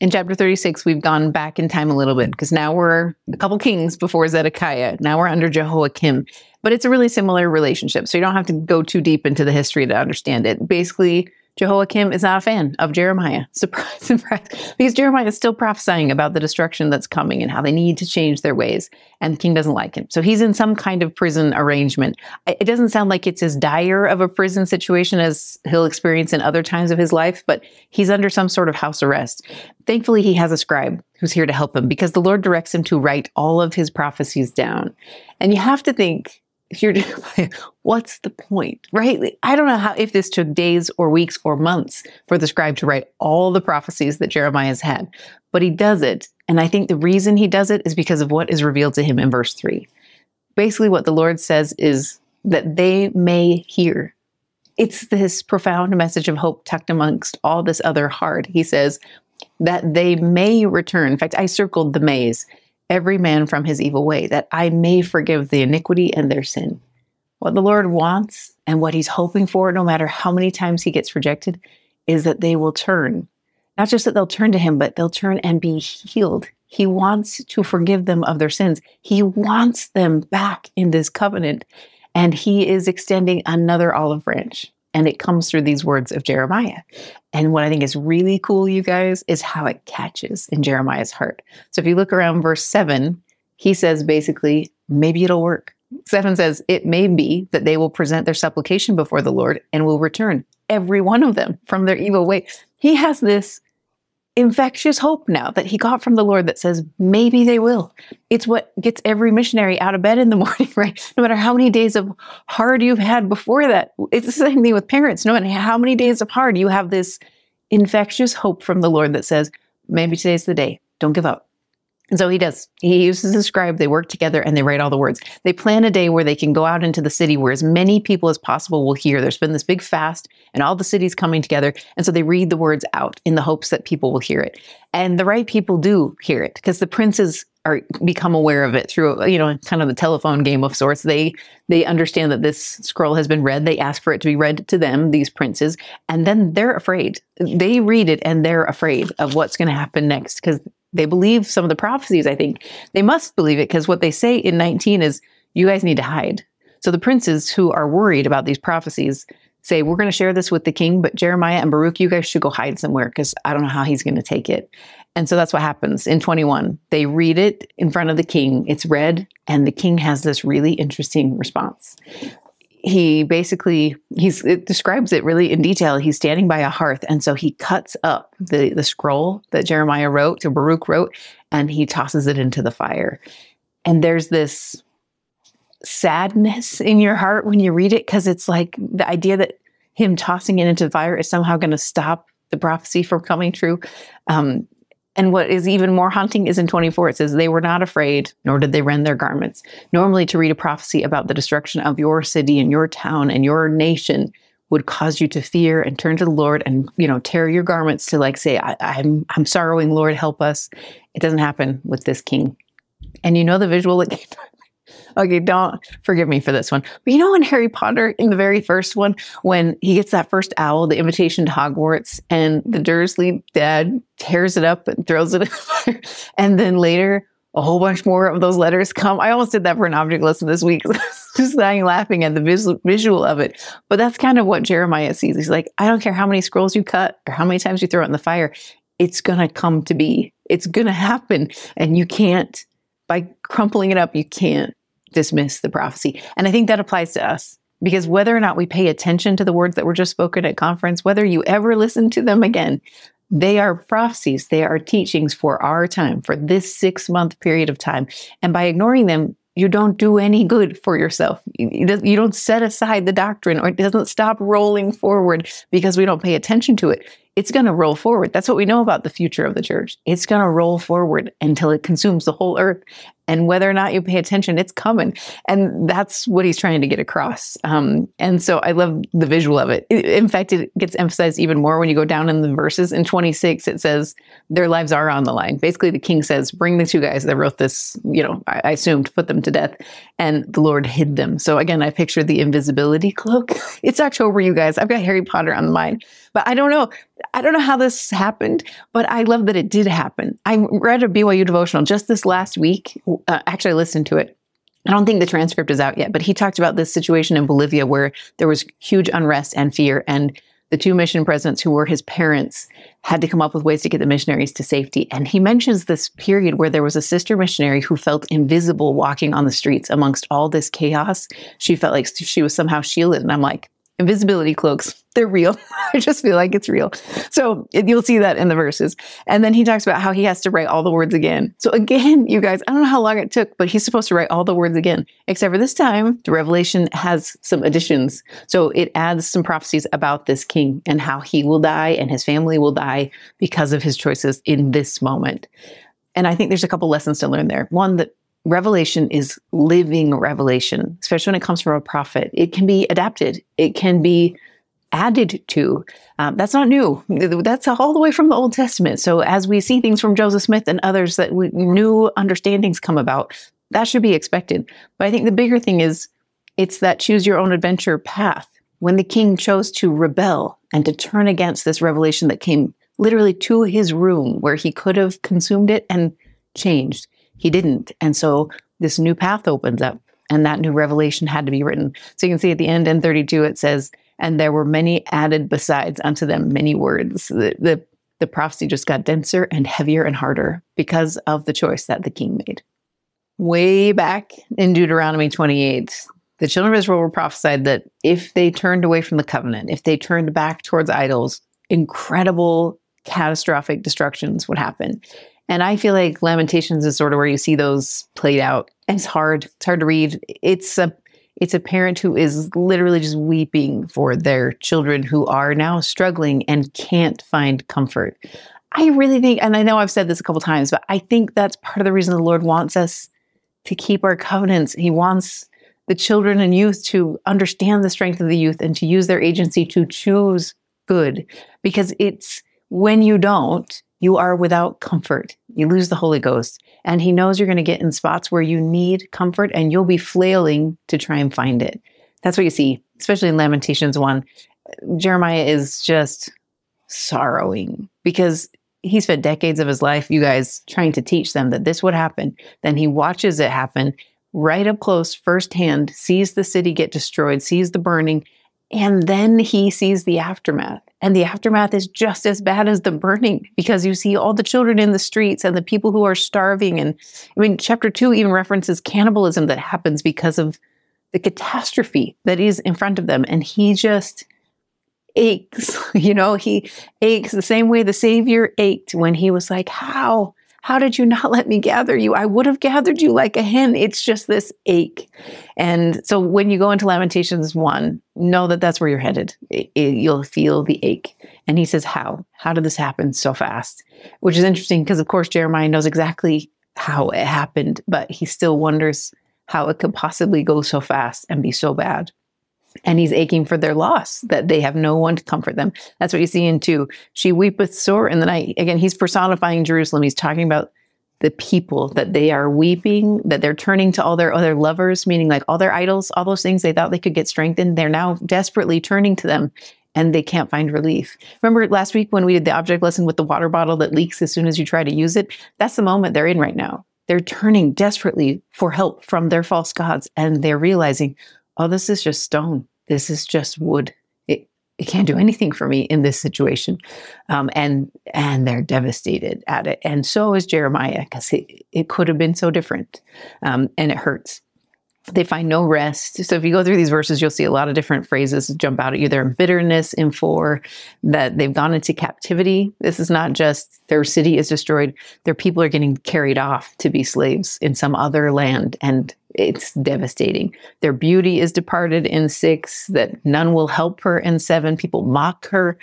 In chapter 36, we've gone back in time a little bit because now we're a couple kings before Zedekiah. Now we're under Jehoiakim. But it's a really similar relationship. So you don't have to go too deep into the history to understand it. Basically, Jehoiakim is not a fan of Jeremiah. Surprise, surprise. Because Jeremiah is still prophesying about the destruction that's coming and how they need to change their ways. And the king doesn't like him. So he's in some kind of prison arrangement. It doesn't sound like it's as dire of a prison situation as he'll experience in other times of his life, but he's under some sort of house arrest. Thankfully, he has a scribe who's here to help him because the Lord directs him to write all of his prophecies down. And you have to think, you're what's the point right? I don't know how if this took days or weeks or months for the scribe to write all the prophecies that jeremiah has had but he does it. And i think the reason he does it is because of what is revealed to him in verse 3 basically what the lord says is that they may hear. It's this profound message of hope tucked amongst all this other hard. He says that they may return. In fact i circled the mays every man from his evil way, that I may forgive the iniquity and their sin. What the Lord wants and what he's hoping for, no matter how many times he gets rejected, is that they will turn. Not just that they'll turn to him, but they'll turn and be healed. He wants to forgive them of their sins. He wants them back in this covenant. And he is extending another olive branch. And it comes through these words of Jeremiah. And what I think is really cool, you guys, is how it catches in Jeremiah's heart. So if you look around verse seven, he says basically, maybe it'll work. Seven says, It may be that they will present their supplication before the Lord and will return, every one of them, from their evil way. He has this infectious hope now that he got from the Lord that says, maybe they will. It's what gets every missionary out of bed in the morning, right? No matter how many days of hard you've had before that. It's the same thing with parents. No matter how many days of hard, you have this infectious hope from the Lord that says, maybe today's the day. Don't give up. And so he does. He uses a scribe. They work together and they write all the words. They plan a day where they can go out into the city where as many people as possible will hear. There's been this big fast and all the cities coming together. And so they read the words out in the hopes that people will hear it. And the right people do hear it because the princes are become aware of it through you know kind of the telephone game of sorts they they understand that this scroll has been read they ask for it to be read to them these princes and then they're afraid they read it and they're afraid of what's going to happen next because they believe some of the prophecies, I think. They must believe it because what they say in 19 is, you guys need to hide. So the princes who are worried about these prophecies say, we're going to share this with the king, but Jeremiah and Baruch, you guys should go hide somewhere because I don't know how he's going to take it. And so that's what happens in 21. They read it in front of the king. It's read, and the king has this really interesting response he basically he's it describes it really in detail. He's standing by a hearth, and so he cuts up the the scroll that Jeremiah wrote, to Baruch wrote, and he tosses it into the fire. And there's this sadness in your heart when you read it because it's like the idea that him tossing it into the fire is somehow going to stop the prophecy from coming true. Um, and what is even more haunting is in 24, it says, They were not afraid, nor did they rend their garments. Normally, to read a prophecy about the destruction of your city and your town and your nation would cause you to fear and turn to the Lord and, you know, tear your garments to like say, I, I'm, I'm sorrowing, Lord, help us. It doesn't happen with this king. And you know the visual that okay, don't forgive me for this one. But you know, in Harry Potter, in the very first one, when he gets that first owl, the invitation to Hogwarts, and the Dursley dad tears it up and throws it in the fire. And then later, a whole bunch more of those letters come. I almost did that for an object lesson this week, just dying laughing at the visual, visual of it. But that's kind of what Jeremiah sees. He's like, I don't care how many scrolls you cut or how many times you throw it in the fire, it's going to come to be. It's going to happen. And you can't, by crumpling it up, you can't dismiss the prophecy. And I think that applies to us because whether or not we pay attention to the words that were just spoken at conference, whether you ever listen to them again, they are prophecies. They are teachings for our time, for this six month period of time. And by ignoring them, you don't do any good for yourself. You don't set aside the doctrine or it doesn't stop rolling forward because we don't pay attention to it. It's going to roll forward. That's what we know about the future of the church. It's going to roll forward until it consumes the whole earth. And whether or not you pay attention, it's coming. And that's what he's trying to get across. Um, and so I love the visual of it. In fact, it gets emphasized even more when you go down in the verses. In 26, it says their lives are on the line. Basically, the king says, Bring the two guys that wrote this, you know, I, I assume to put them to death. And the Lord hid them. So again, I picture the invisibility cloak. It's October, you guys. I've got Harry Potter on the mind. But I don't know. I don't know how this happened, but I love that it did happen. I read a BYU devotional just this last week. Uh, actually, I listened to it. I don't think the transcript is out yet, but he talked about this situation in Bolivia where there was huge unrest and fear, and the two mission presidents who were his parents had to come up with ways to get the missionaries to safety. And he mentions this period where there was a sister missionary who felt invisible walking on the streets amongst all this chaos. She felt like she was somehow shielded. And I'm like, invisibility cloaks. They're real. I just feel like it's real. So you'll see that in the verses. And then he talks about how he has to write all the words again. So again you guys i don't know how long it took but he's supposed to write all the words again except for this time the revelation has some additions. So it adds some prophecies about this king and how he will die and his family will die because of his choices in this moment. And i think there's a couple lessons to learn there. One that revelation is living revelation, especially when it comes from a prophet. It can be adapted, it can be added to. Um, that's not new. That's all the way from the Old Testament. So as we see things from Joseph Smith and others that we, new understandings come about, that should be expected. But I think the bigger thing is it's that choose your own adventure path. When the king chose to rebel and to turn against this revelation that came literally to his room where he could have consumed it and changed, he didn't. And so this new path opens up and that new revelation had to be written. So you can see at the end in 32, it says, and there were many added besides unto them many words. The, the, the prophecy just got denser and heavier and harder because of the choice that the king made. Way back in Deuteronomy 28, the children of Israel were prophesied that if they turned away from the covenant, if they turned back towards idols, incredible catastrophic destructions would happen. And I feel like Lamentations is sort of where you see those played out. And it's hard. It's hard to read. It's a it's a parent who is literally just weeping for their children who are now struggling and can't find comfort. I really think, and I know I've said this a couple times, but I think that's part of the reason the Lord wants us to keep our covenants. He wants the children and youth to understand the strength of the youth and to use their agency to choose good because it's when you don't, you are without comfort. You lose the Holy Ghost. And He knows you're going to get in spots where you need comfort and you'll be flailing to try and find it. That's what you see, especially in Lamentations 1. Jeremiah is just sorrowing because he spent decades of his life, you guys, trying to teach them that this would happen. Then he watches it happen right up close, firsthand, sees the city get destroyed, sees the burning, and then he sees the aftermath. And the aftermath is just as bad as the burning because you see all the children in the streets and the people who are starving. And I mean, chapter two even references cannibalism that happens because of the catastrophe that is in front of them. And he just aches, you know, he aches the same way the Savior ached when he was like, How? How did you not let me gather you? I would have gathered you like a hen. It's just this ache. And so when you go into Lamentations 1, know that that's where you're headed. It, it, you'll feel the ache. And he says, How? How did this happen so fast? Which is interesting because, of course, Jeremiah knows exactly how it happened, but he still wonders how it could possibly go so fast and be so bad and he's aching for their loss that they have no one to comfort them. That's what you see in two. She weepeth sore in the night. Again he's personifying jerusalem. He's talking about the people that they are weeping that they're turning to all their other lovers meaning like all their idols all those things they thought they could get strengthened they're now desperately turning to them and they can't find relief. Remember last week when we did the object lesson with the water bottle that leaks as soon as you try to use it? That's the moment they're in right now. They're turning desperately for help from their false gods and they're realizing oh, this is just stone. This is just wood. It, it can't do anything for me in this situation. Um, and and they're devastated at it. And so is Jeremiah, because it, it could have been so different. Um, and it hurts. They find no rest. So if you go through these verses, you'll see a lot of different phrases jump out at you. They're in bitterness, in four, that they've gone into captivity. This is not just their city is destroyed, their people are getting carried off to be slaves in some other land. And it's devastating. Their beauty is departed in six, that none will help her in seven. People mock her.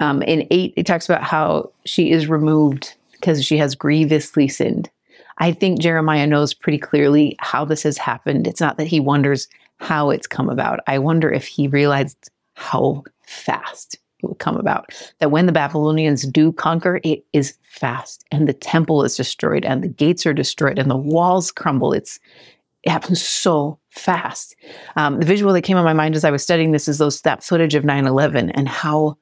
Um, in eight, it talks about how she is removed because she has grievously sinned. I think Jeremiah knows pretty clearly how this has happened. It's not that he wonders how it's come about. I wonder if he realized how fast it would come about. That when the Babylonians do conquer, it is fast, and the temple is destroyed, and the gates are destroyed, and the walls crumble. It's it happens so fast. Um, the visual that came on my mind as I was studying this is those that footage of 9/11 and how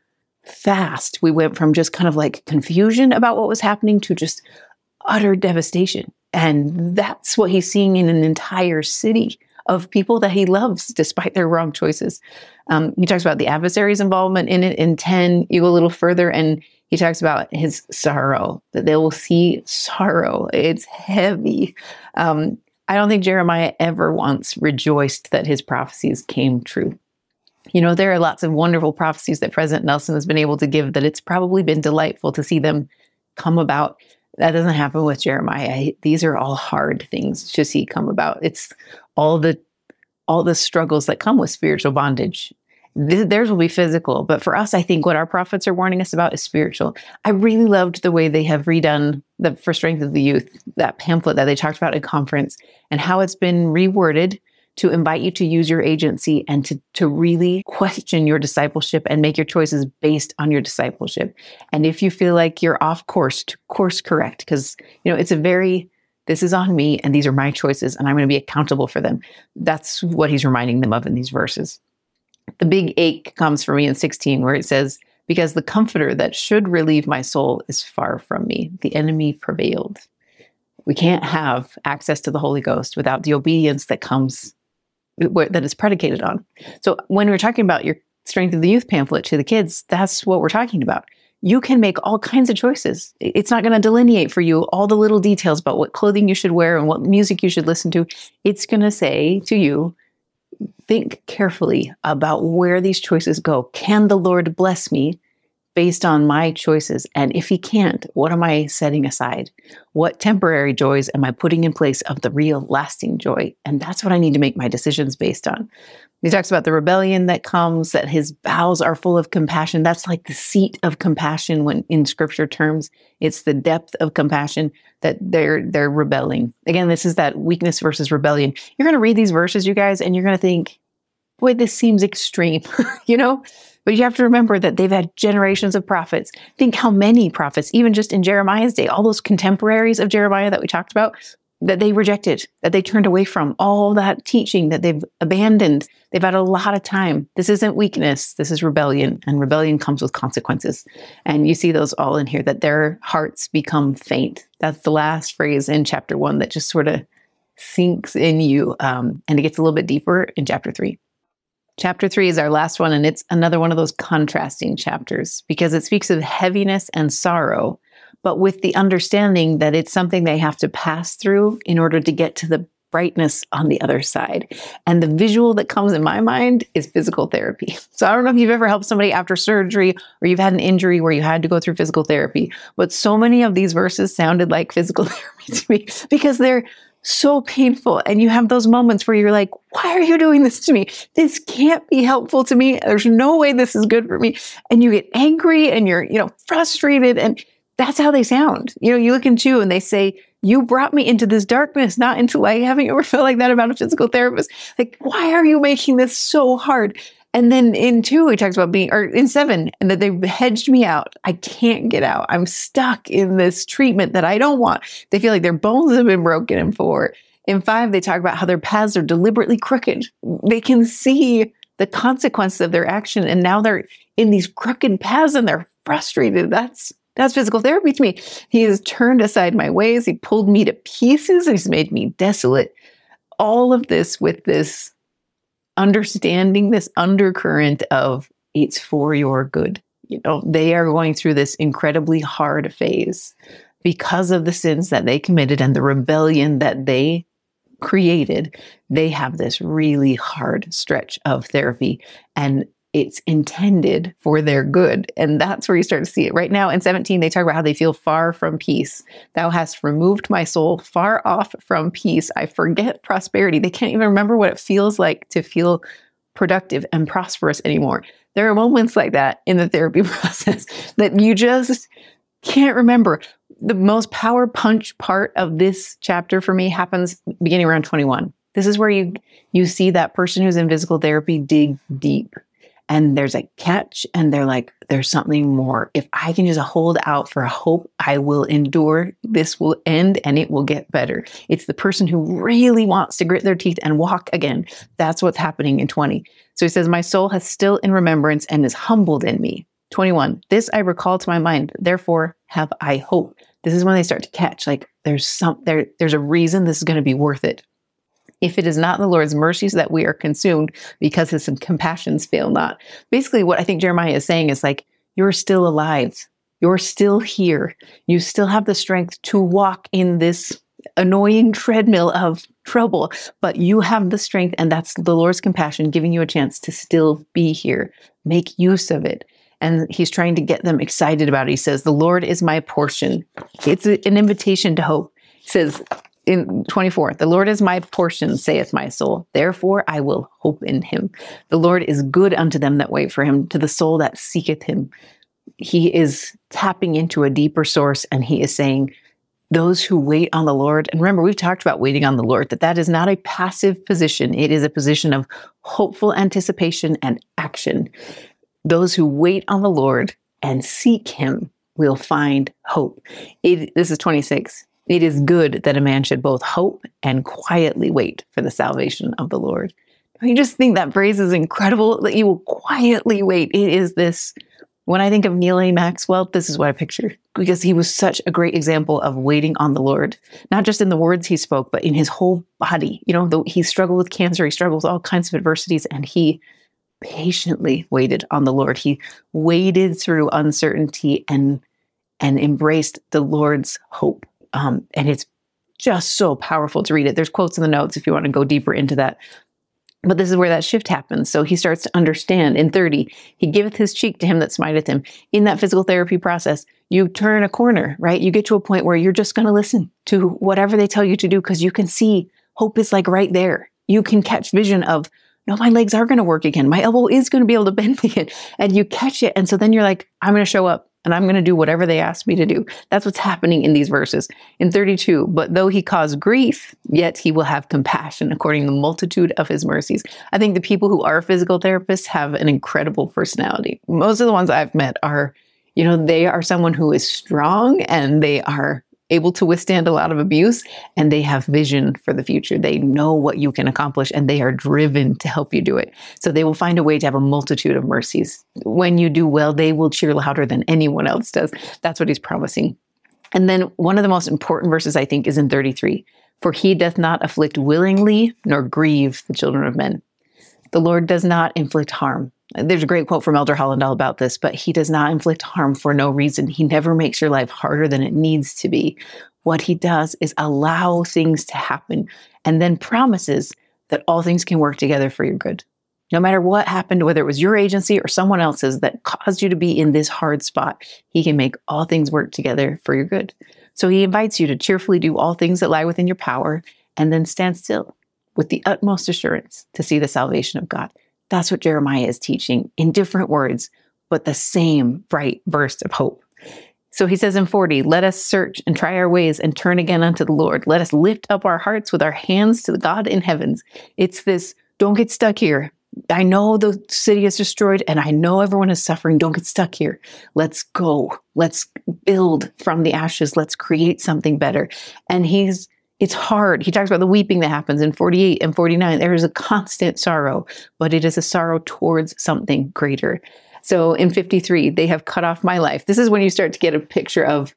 fast we went from just kind of like confusion about what was happening to just utter devastation. And that's what he's seeing in an entire city of people that he loves despite their wrong choices. Um, he talks about the adversary's involvement in it in 10. You go a little further and he talks about his sorrow, that they will see sorrow. It's heavy. Um, I don't think Jeremiah ever once rejoiced that his prophecies came true. You know, there are lots of wonderful prophecies that President Nelson has been able to give that it's probably been delightful to see them come about. That doesn't happen with Jeremiah. These are all hard things to see come about. It's all the all the struggles that come with spiritual bondage theirs will be physical. But for us, I think what our prophets are warning us about is spiritual. I really loved the way they have redone the For Strength of the Youth, that pamphlet that they talked about at conference, and how it's been reworded to invite you to use your agency and to, to really question your discipleship and make your choices based on your discipleship. And if you feel like you're off course, to course correct, because you know it's a very this is on me and these are my choices and I'm going to be accountable for them. That's what he's reminding them of in these verses the big ache comes for me in 16, where it says, Because the comforter that should relieve my soul is far from me. The enemy prevailed. We can't have access to the Holy Ghost without the obedience that comes, that is predicated on. So when we're talking about your Strength of the Youth pamphlet to the kids, that's what we're talking about. You can make all kinds of choices. It's not going to delineate for you all the little details about what clothing you should wear and what music you should listen to. It's going to say to you, think carefully about where these choices go. Can the Lord bless me based on my choices? And if He can't, what am I setting aside? What temporary joys am I putting in place of the real lasting joy? And that's what I need to make my decisions based on. He talks about the rebellion that comes, that his bowels are full of compassion. That's like the seat of compassion when in scripture terms, it's the depth of compassion that they're they're rebelling. Again, this is that weakness versus rebellion. You're gonna read these verses, you guys, and you're gonna think, boy, this seems extreme, you know? But you have to remember that they've had generations of prophets. Think how many prophets, even just in Jeremiah's day, all those contemporaries of Jeremiah that we talked about, that they rejected, that they turned away from, all that teaching that they've abandoned. They've had a lot of time. This isn't weakness, this is rebellion, and rebellion comes with consequences. And you see those all in here that their hearts become faint. That's the last phrase in chapter one that just sort of sinks in you. Um, and it gets a little bit deeper in chapter three. Chapter three is our last one, and it's another one of those contrasting chapters because it speaks of heaviness and sorrow but with the understanding that it's something they have to pass through in order to get to the brightness on the other side. And the visual that comes in my mind is physical therapy. So I don't know if you've ever helped somebody after surgery or you've had an injury where you had to go through physical therapy, but so many of these verses sounded like physical therapy to me because they're so painful. And you have those moments where you're like, why are you doing this to me? This can't be helpful to me. There's no way this is good for me. And you get angry and you're, you know, frustrated. And that's how they sound. You know, you look into and they say, you brought me into this darkness, not into light. Haven't you ever felt like that about a physical therapist? Like, why are you making this so hard? And then in two, he talks about being, or in seven, and that they've hedged me out. I can't get out. I'm stuck in this treatment that I don't want. They feel like their bones have been broken in four. In five, they talk about how their paths are deliberately crooked. They can see the consequences of their action, and now they're in these crooked paths and they're frustrated. That's that's physical therapy to me. He has turned aside my ways. He pulled me to pieces. He's made me desolate. All of this with this understanding this undercurrent of it's for your good. You know, they are going through this incredibly hard phase because of the sins that they committed and the rebellion that they created. They have this really hard stretch of therapy. And it's intended for their good. And that's where you start to see it. Right now in 17, they talk about how they feel far from peace. Thou hast removed my soul far off from peace. I forget prosperity. They can't even remember what it feels like to feel productive and prosperous anymore. There are moments like that in the therapy process that you just can't remember. The most power punch part of this chapter for me happens beginning around 21. This is where you you see that person who's in physical therapy dig deep and there's a catch and they're like there's something more. If i can just hold out for hope i will endure. This will end and it will get better. It's the person who really wants to grit their teeth and walk again. That's what's happening in 20 so he says my soul has still in remembrance and is humbled in me. 21 this i recall to my mind. Therefore have i hope. This is when they start to catch like there's some there there's a reason this is going to be worth it if it is not the Lord's mercies that we are consumed because his compassions fail not. Basically, what I think Jeremiah is saying is like, you're still alive. You're still here. You still have the strength to walk in this annoying treadmill of trouble, but you have the strength, and that's the Lord's compassion giving you a chance to still be here. Make use of it. And he's trying to get them excited about it. He says, The Lord is my portion. It's an invitation to hope. He says, in 24, the Lord is my portion, saith my soul. Therefore I will hope in him. The Lord is good unto them that wait for him, to the soul that seeketh him. He is tapping into a deeper source and he is saying, those who wait on the Lord, and remember, we've talked about waiting on the Lord, that that is not a passive position. It is a position of hopeful anticipation and action. Those who wait on the Lord and seek him will find hope. It, this is 26. It is good that a man should both hope and quietly wait for the salvation of the Lord. I just think that phrase is incredible that you will quietly wait. It is this. When I think of Neal A. Maxwell, this is what I picture because he was such a great example of waiting on the Lord, not just in the words he spoke, but in his whole body. You know, he struggled with cancer, he struggled with all kinds of adversities, and he patiently waited on the Lord. He waded through uncertainty and and embraced the Lord's hope. Um, and it's just so powerful to read it. There's quotes in the notes if you want to go deeper into that. But this is where that shift happens. So he starts to understand in 30, he giveth his cheek to him that smiteth him. In that physical therapy process, you turn a corner, right? You get to a point where you're just going to listen to whatever they tell you to do because you can see hope is like right there. You can catch vision of, no, my legs are going to work again. My elbow is going to be able to bend again. And you catch it. And so then you're like, I'm going to show up and I'm going to do whatever they ask me to do. That's what's happening in these verses. In 32, but though he cause grief, yet he will have compassion according to the multitude of his mercies. I think the people who are physical therapists have an incredible personality. Most of the ones I've met are, you know, they are someone who is strong and they are able to withstand a lot of abuse and they have vision for the future. They know what you can accomplish and they are driven to help you do it. So they will find a way to have a multitude of mercies. When you do well, they will cheer louder than anyone else does. That's what he's promising. And then one of the most important verses, I think, is in 33 For he doth not afflict willingly nor grieve the children of men. The Lord does not inflict harm. There's a great quote from Elder Hollandale about this, but he does not inflict harm for no reason. He never makes your life harder than it needs to be. what he does is allow things to happen and then promises that all things can work together for your good. No matter what happened, whether it was your agency or someone else's that caused you to be in this hard spot, he can make all things work together for your good. So he invites you to cheerfully do all things that lie within your power and then stand still with the utmost assurance to see the salvation of God. That's what Jeremiah is teaching in different words, but the same bright burst of hope. So he says in 40, let us search and try our ways and turn again unto the Lord. Let us lift up our hearts with our hands to the God in heavens. It's this don't get stuck here. I know the city is destroyed and I know everyone is suffering. Don't get stuck here. Let's go. Let's build from the ashes. Let's create something better. And he's, it's hard. He talks about the weeping that happens in 48 and 49. There is a constant sorrow, but it is a sorrow towards something greater. So in 53, they have cut off my life. This is when you start to get a picture of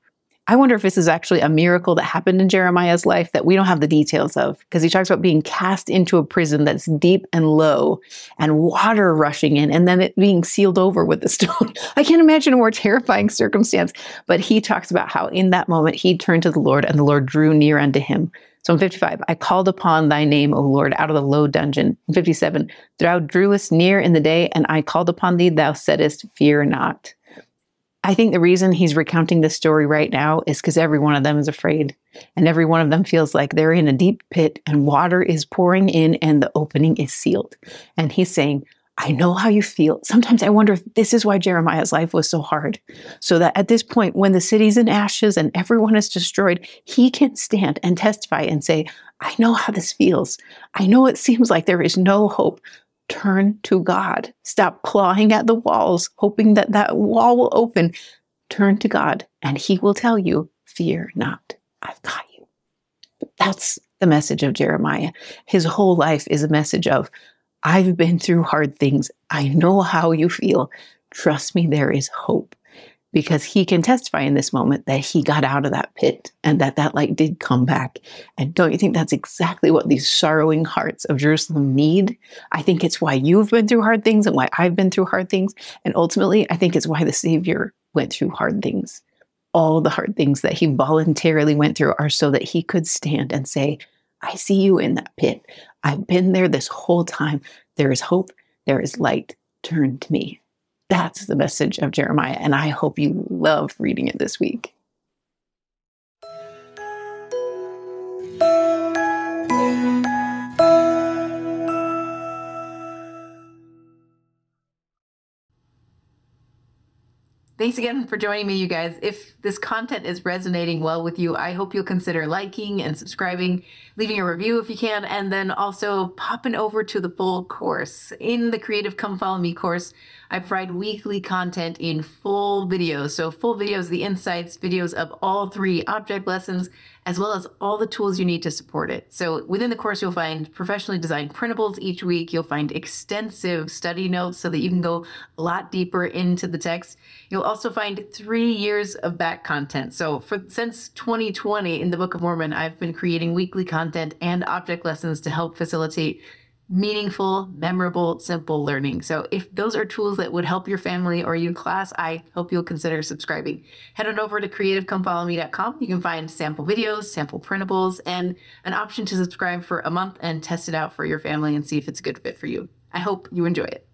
I wonder if this is actually a miracle that happened in Jeremiah's life that we don't have the details of, because he talks about being cast into a prison that's deep and low and water rushing in and then it being sealed over with the stone. I can't imagine a more terrifying circumstance, but he talks about how in that moment he turned to the Lord and the Lord drew near unto him. So in 55, I called upon thy name, O Lord, out of the low dungeon. In 57, thou drewest near in the day, and I called upon thee, thou saidst, Fear not. I think the reason he's recounting this story right now is because every one of them is afraid. And every one of them feels like they're in a deep pit and water is pouring in and the opening is sealed. And he's saying, I know how you feel. Sometimes I wonder if this is why Jeremiah's life was so hard. So that at this point, when the city's in ashes and everyone is destroyed, he can stand and testify and say, I know how this feels. I know it seems like there is no hope, turn to God. Stop clawing at the walls, hoping that that wall will open. Turn to God, and He will tell you, Fear not, I've got you. That's the message of Jeremiah. His whole life is a message of, I've been through hard things. I know how you feel. Trust me, there is hope because he can testify in this moment that he got out of that pit and that that light did come back. And don't you think that's exactly what these sorrowing hearts of Jerusalem need? I think it's why you've been through hard things and why I've been through hard things. And ultimately, I think it's why the Savior went through hard things. All the hard things that he voluntarily went through are so that he could stand and say, I see you in that pit. I've been there this whole time. There is hope. There is light. Turn to me. That's the message of Jeremiah. And I hope you love reading it this week. Thanks again for joining me, you guys. If this content is resonating well with you, I hope you'll consider liking and subscribing, leaving a review if you can, and then also popping over to the full course. In the Creative Come Follow Me course, I provide weekly content in full videos. So, full videos, the insights, videos of all three object lessons, as well as all the tools you need to support it. So, within the course, you'll find professionally designed printables each week. You'll find extensive study notes so that you can go a lot deeper into the text. You'll also find three years of back content. So, for since 2020 in the Book of Mormon, I've been creating weekly content and object lessons to help facilitate meaningful, memorable, simple learning. So if those are tools that would help your family or your class, I hope you'll consider subscribing. Head on over to creativecomefollowme.com. You can find sample videos, sample printables, and an option to subscribe for a month and test it out for your family and see if it's a good fit for you. I hope you enjoy it.